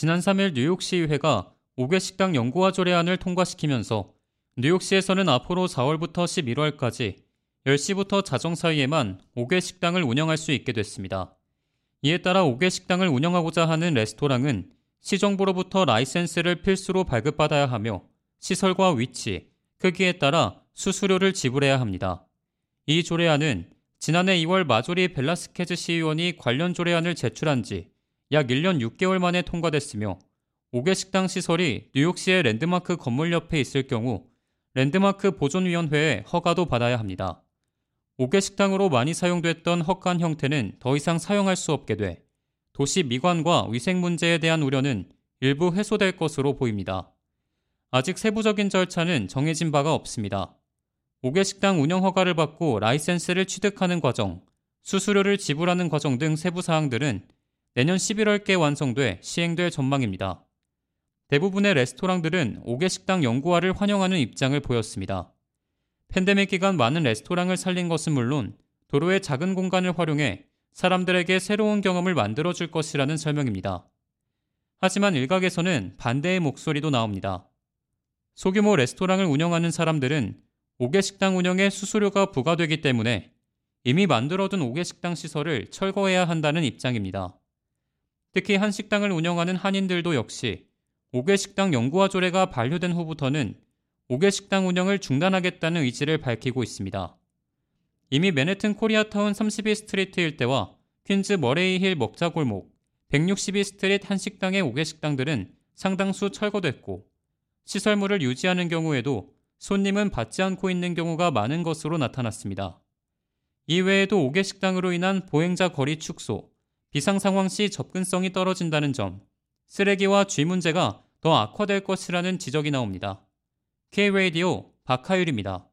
지난 3일 뉴욕시의회가 5개 식당 연구와 조례안을 통과시키면서 뉴욕시에서는 앞으로 4월부터 11월까지 10시부터 자정 사이에만 5개 식당을 운영할 수 있게 됐습니다. 이에 따라 5개 식당을 운영하고자 하는 레스토랑은 시정부로부터 라이센스를 필수로 발급받아야 하며 시설과 위치, 크기에 따라 수수료를 지불해야 합니다. 이 조례안은 지난해 2월 마조리 벨라스케즈 시의원이 관련 조례안을 제출한 지 약 1년 6개월 만에 통과됐으며 옥외 식당 시설이 뉴욕시의 랜드마크 건물 옆에 있을 경우 랜드마크 보존위원회에 허가도 받아야 합니다. 옥외 식당으로 많이 사용됐던 헛간 형태는 더 이상 사용할 수 없게 돼 도시 미관과 위생 문제에 대한 우려는 일부 해소될 것으로 보입니다. 아직 세부적인 절차는 정해진 바가 없습니다. 옥외 식당 운영 허가를 받고 라이센스를 취득하는 과정, 수수료를 지불하는 과정 등 세부 사항들은 내년 11월께 완성돼 시행될 전망입니다. 대부분의 레스토랑들은 5개 식당 연구화를 환영하는 입장을 보였습니다. 팬데믹 기간 많은 레스토랑을 살린 것은 물론 도로의 작은 공간을 활용해 사람들에게 새로운 경험을 만들어 줄 것이라는 설명입니다. 하지만 일각에서는 반대의 목소리도 나옵니다. 소규모 레스토랑을 운영하는 사람들은 옥외 식당 운영에 수수료가 부과되기 때문에 이미 만들어둔 옥외 식당 시설을 철거해야 한다는 입장입니다. 특히 한식당을 운영하는 한인들도 역시 옥외 식당 영구화 조례가 반려된 후부터는 옥외 식당 운영을 중단하겠다는 의지를 밝히고 있습니다. 이미 맨해튼 코리아타운 32 스트리트 일대와 퀸즈 머레이 힐 먹자 골목, 162 스트리트 한식당의 옥외 식당들은 상당수 철거됐고 시설물을 유지하는 경우에도 손님은 받지 않고 있는 경우가 많은 것으로 나타났습니다. 이외에도 5개 식당으로 인한 보행자 거리 축소, 비상 상황 시 접근성이 떨어진다는 점, 쓰레기와 쥐 문제가 더 악화될 것이라는 지적이 나옵니다. K-Radio 박하율입니다.